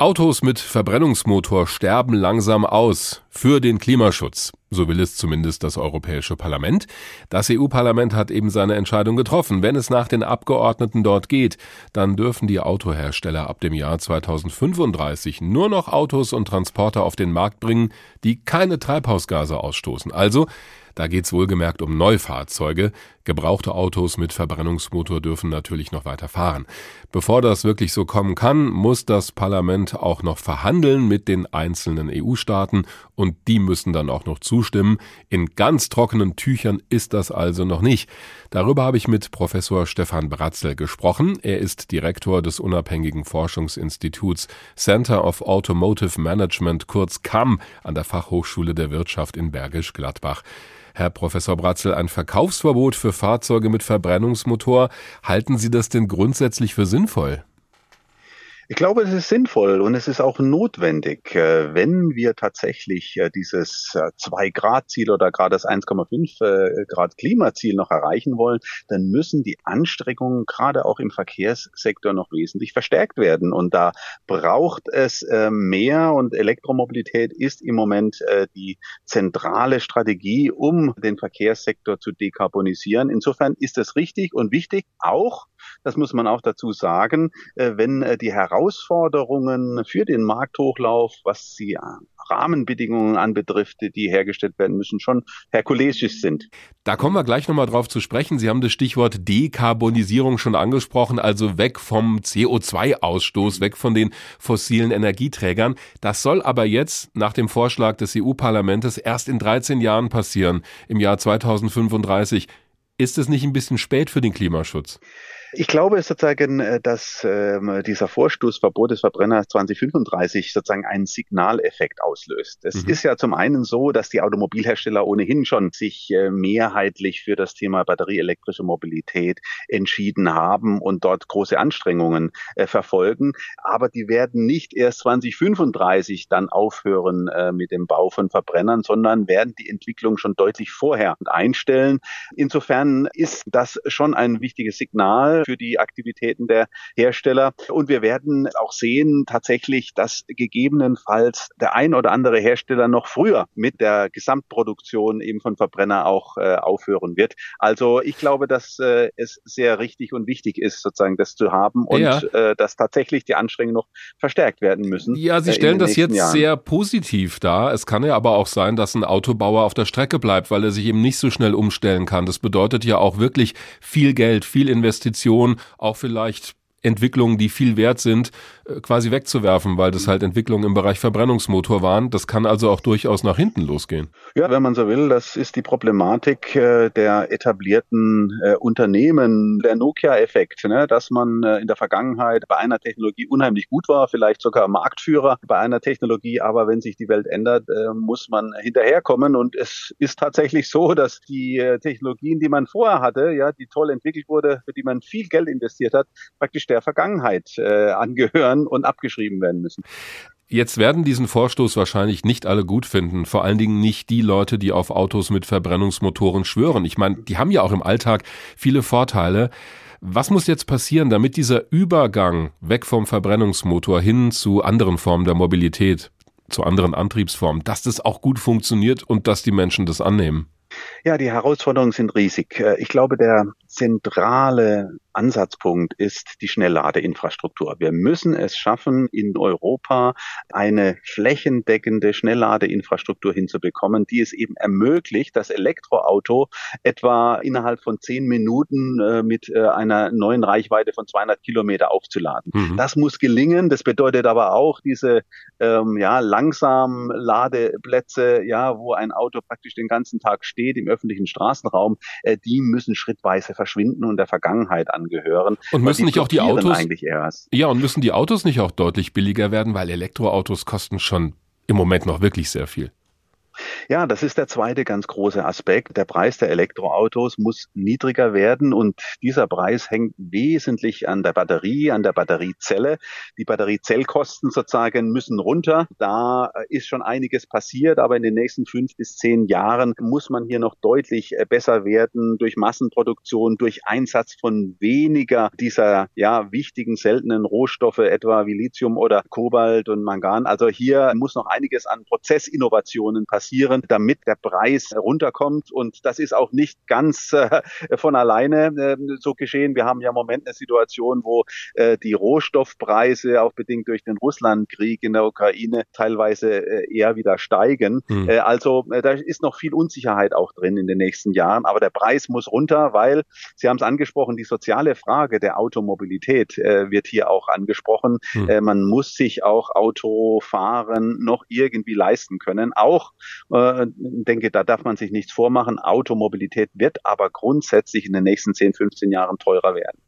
Autos mit Verbrennungsmotor sterben langsam aus für den Klimaschutz. So will es zumindest das Europäische Parlament. Das EU-Parlament hat eben seine Entscheidung getroffen. Wenn es nach den Abgeordneten dort geht, dann dürfen die Autohersteller ab dem Jahr 2035 nur noch Autos und Transporter auf den Markt bringen, die keine Treibhausgase ausstoßen. Also da geht's wohlgemerkt um Neufahrzeuge. Gebrauchte Autos mit Verbrennungsmotor dürfen natürlich noch weiter fahren. Bevor das wirklich so kommen kann, muss das Parlament auch noch verhandeln mit den einzelnen EU-Staaten und die müssen dann auch noch zustimmen. In ganz trockenen Tüchern ist das also noch nicht. Darüber habe ich mit Professor Stefan Bratzel gesprochen. Er ist Direktor des unabhängigen Forschungsinstituts Center of Automotive Management, kurz CAM, an der Fachhochschule der Wirtschaft in Bergisch Gladbach. Herr Professor Bratzel, ein Verkaufsverbot für Fahrzeuge mit Verbrennungsmotor, halten Sie das denn grundsätzlich für sinnvoll? Ich glaube, es ist sinnvoll und es ist auch notwendig, äh, wenn wir tatsächlich äh, dieses 2-Grad-Ziel äh, oder gerade das 1,5 Grad Klimaziel noch erreichen wollen, dann müssen die Anstrengungen gerade auch im Verkehrssektor noch wesentlich verstärkt werden. Und da braucht es mehr und Elektromobilität ist im Moment die zentrale Strategie, um den Verkehrssektor zu dekarbonisieren. Insofern ist es richtig und wichtig, auch das muss man auch dazu sagen, äh, wenn äh, die Herausforderungen für den Markthochlauf, was die äh, Rahmenbedingungen anbetrifft, die hergestellt werden müssen, schon herkulesisch sind. Da kommen wir gleich nochmal drauf zu sprechen. Sie haben das Stichwort Dekarbonisierung schon angesprochen, also weg vom CO2-Ausstoß, weg von den fossilen Energieträgern. Das soll aber jetzt nach dem Vorschlag des EU-Parlaments erst in 13 Jahren passieren, im Jahr 2035. Ist es nicht ein bisschen spät für den Klimaschutz? Ich glaube sozusagen, äh, dass ähm, dieser Vorstoßverbot des Verbrenners 2035 sozusagen einen Signaleffekt auslöst. Es mhm. ist ja zum einen so, dass die Automobilhersteller ohnehin schon sich äh, mehrheitlich für das Thema batterieelektrische Mobilität entschieden haben und dort große Anstrengungen äh, verfolgen. Aber die werden nicht erst 2035 dann aufhören äh, mit dem Bau von Verbrennern, sondern werden die Entwicklung schon deutlich vorher einstellen. Insofern ist das schon ein wichtiges Signal für die Aktivitäten der Hersteller. Und wir werden auch sehen tatsächlich, dass gegebenenfalls der ein oder andere Hersteller noch früher mit der Gesamtproduktion eben von Verbrenner auch äh, aufhören wird. Also ich glaube, dass äh, es sehr richtig und wichtig ist, sozusagen das zu haben und ja. äh, dass tatsächlich die Anstrengungen noch verstärkt werden müssen. Ja, Sie äh, stellen das jetzt Jahren. sehr positiv dar. Es kann ja aber auch sein, dass ein Autobauer auf der Strecke bleibt, weil er sich eben nicht so schnell umstellen kann. Das bedeutet ja auch wirklich viel Geld, viel Investition Innovation auch vielleicht Entwicklungen, die viel wert sind, äh, quasi wegzuwerfen, weil das halt Entwicklungen im Bereich Verbrennungsmotor waren. Das kann also auch durchaus nach hinten losgehen. Ja, wenn man so will, das ist die Problematik äh, der etablierten äh, Unternehmen, der Nokia-Effekt, ne? dass man in der Vergangenheit bei einer Technologie unheimlich gut war, vielleicht sogar Marktführer bei einer Technologie, aber wenn sich die Welt ändert, muss man hinterherkommen und es ist tatsächlich so, dass die Technologien, die man vorher hatte, ja, die toll entwickelt wurde, für die man viel Geld investiert hat, praktisch der Vergangenheit äh, angehören und abgeschrieben werden müssen. Jetzt werden diesen Vorstoß wahrscheinlich nicht alle gut finden, vor allen Dingen nicht die Leute, die auf Autos mit Verbrennungsmotoren schwören. Ich meine, die haben ja auch im Alltag viele Vorteile. Was muss jetzt passieren, damit dieser Übergang weg vom Verbrennungsmotor hin zu anderen Formen der Mobilität, zu anderen Antriebsformen, dass das auch gut funktioniert und dass die Menschen das annehmen? Ja, die Herausforderungen sind riesig. Äh, ich glaube, der zentrale Ansatzpunkt ist die Schnellladeinfrastruktur. Wir müssen es schaffen, in Europa eine flächendeckende Schnellladeinfrastruktur hinzubekommen, die es eben ermöglicht, das Elektroauto etwa innerhalb von zehn Minuten äh, mit äh, einer neuen Reichweite von 200 Kilometer aufzuladen. Mhm. Das muss gelingen. Das bedeutet aber auch diese ähm, ja, langsam Ladeplätze, ja, wo ein Auto praktisch den ganzen Tag steht im öffentlichen Straßenraum, äh, die müssen schrittweise verschwinden und der Vergangenheit angehören gehören. Und müssen nicht auch die Autos Ja, und müssen die Autos nicht auch deutlich billiger werden, weil Elektroautos kosten schon im Moment noch wirklich sehr viel. Ja, das ist der zweite ganz große Aspekt. Der Preis der Elektroautos muss niedriger werden und dieser Preis hängt wesentlich an der Batterie, an der Batteriezelle. Die Batteriezellkosten sozusagen müssen runter. Da ist schon einiges passiert, aber in den nächsten fünf bis zehn Jahren muss man hier noch deutlich äh, besser werden durch Massenproduktion, durch Einsatz von weniger dieser ja wichtigen seltenen Rohstoffe, etwa wie Lithium oder Kobalt und Mangan. Also hier muss noch einiges an Prozessinnovationen passieren, damit der Preis runterkommt. Und das ist auch nicht ganz äh, von alleine äh, so geschehen. Wir haben ja im Moment eine Situation, wo äh, die Rohstoffpreise, auch bedingt durch den Russlandkrieg in der Ukraine, teilweise äh, eher wieder steigen. Hm. Äh, also äh, da ist noch viel Unsicherheit auch drin in den nächsten Jahren. Aber der Preis muss runter, weil, Sie haben es angesprochen, die soziale Frage der Automobilität äh, wird hier auch angesprochen. Hm. Äh, man muss sich auch Autofahren noch irgendwie leisten können. Auch, äh, denke, da darf man sich nichts vormachen. Automobilität wird aber grundsätzlich in den nächsten 10, 15 Jahren teurer werden.